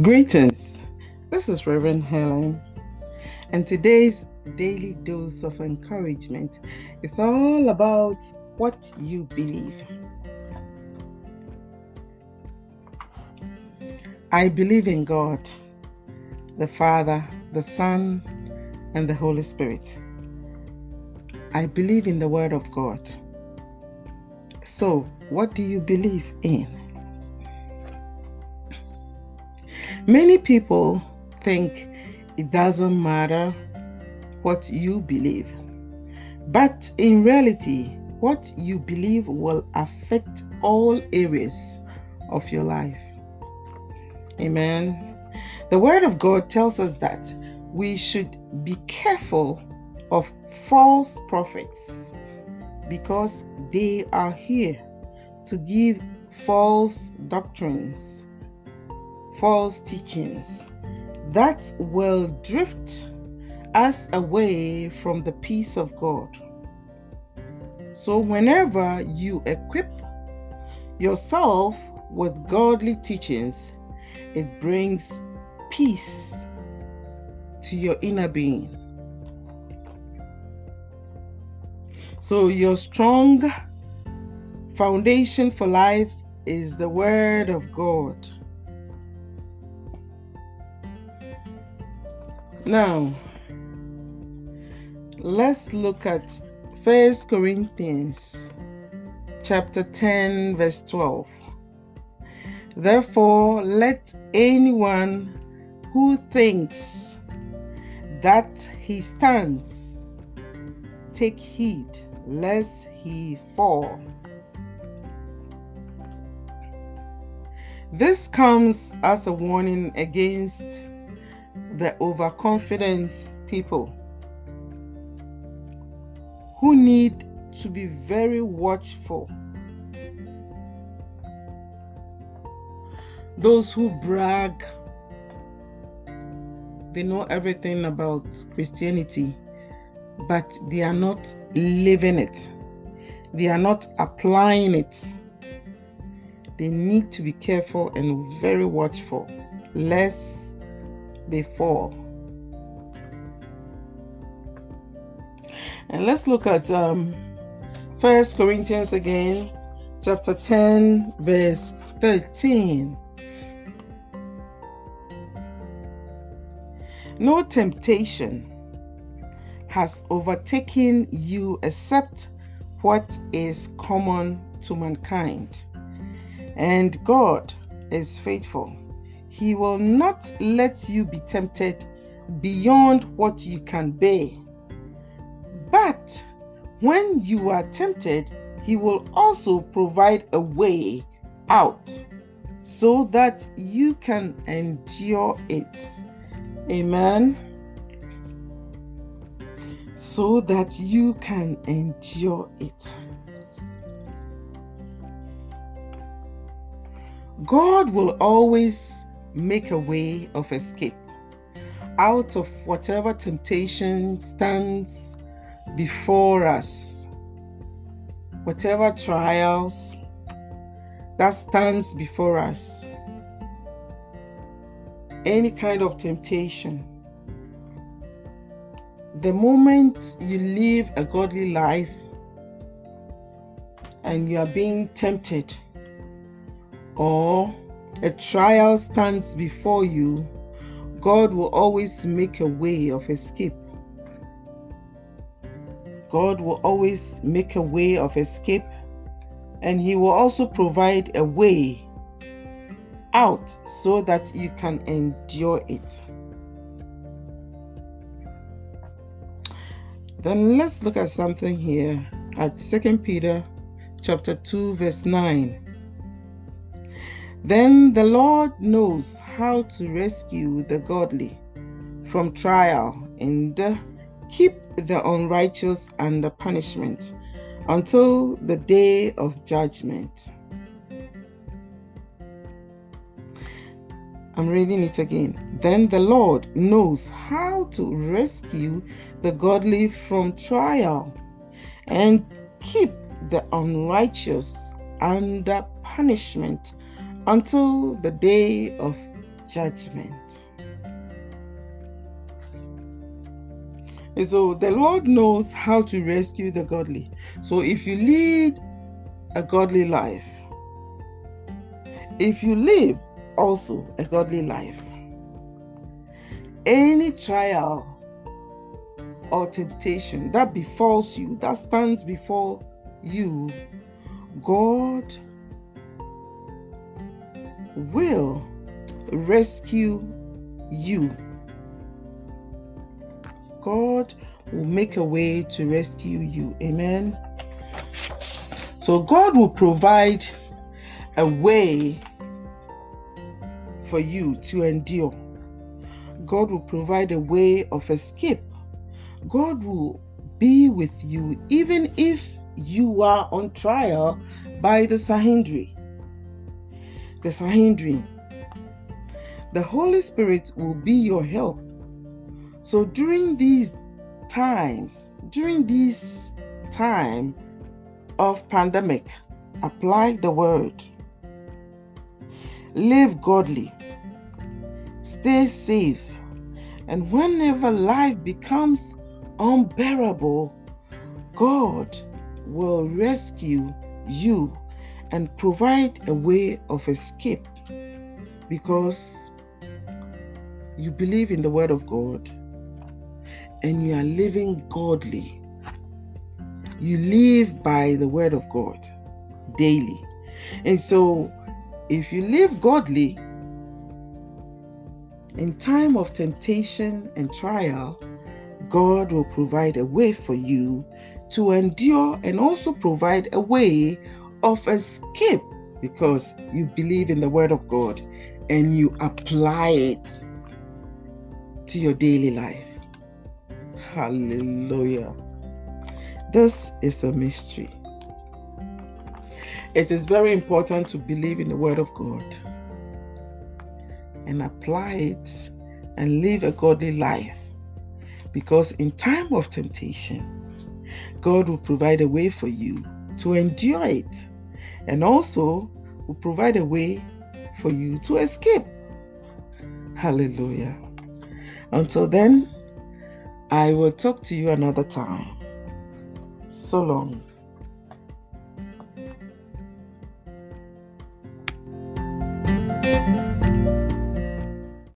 Greetings. This is Reverend Helen, and today's daily dose of encouragement is all about what you believe. I believe in God, the Father, the Son, and the Holy Spirit. I believe in the Word of God. So, what do you believe in? Many people think it doesn't matter what you believe, but in reality, what you believe will affect all areas of your life. Amen. The Word of God tells us that we should be careful of false prophets because they are here to give false doctrines false teachings that will drift us away from the peace of God. So, whenever you equip yourself with godly teachings, it brings peace to your inner being. So, your strong foundation for life is the Word of God. Now, let's look at First Corinthians chapter 10 verse 12. Therefore, let anyone who thinks that he stands take heed lest he fall. This comes as a warning against the overconfidence people who need to be very watchful. Those who brag, they know everything about Christianity, but they are not living it, they are not applying it. They need to be careful and very watchful, lest fall. And let's look at um, First Corinthians again, chapter 10, verse 13. No temptation has overtaken you except what is common to mankind. And God is faithful he will not let you be tempted beyond what you can bear. But when you are tempted, He will also provide a way out so that you can endure it. Amen. So that you can endure it. God will always make a way of escape out of whatever temptation stands before us, whatever trials that stands before us, any kind of temptation. The moment you live a godly life and you are being tempted or a trial stands before you, God will always make a way of escape. God will always make a way of escape, and He will also provide a way out so that you can endure it. Then let's look at something here at Second Peter chapter 2 verse 9. Then the Lord knows how to rescue the godly from trial and keep the unrighteous under punishment until the day of judgment. I'm reading it again. Then the Lord knows how to rescue the godly from trial and keep the unrighteous under punishment until the day of judgment. And so the Lord knows how to rescue the godly. So if you lead a godly life, if you live also a godly life, any trial or temptation that befalls you, that stands before you, God will rescue you. God will make a way to rescue you. Amen. So, God will provide a way for you to endure. God will provide a way of escape. God will be with you even if you are on trial by the Sanhedrin. The Sanhedrin. The Holy Spirit will be your help. So during these times, during this time of pandemic, apply the word. Live godly. Stay safe. And whenever life becomes unbearable, God will rescue you and provide a way of escape because you believe in the Word of God and you are living godly. You live by the Word of God daily. And so, if you live godly, in time of temptation and trial, God will provide a way for you to endure and also provide a way of escape because you believe in the Word of God and you apply it to your daily life. Hallelujah. This is a mystery. It is very important to believe in the Word of God and apply it and live a godly life because in time of temptation, God will provide a way for you to endure it and also will provide a way for you to escape. Hallelujah. Until then, I will talk to you another time. So long.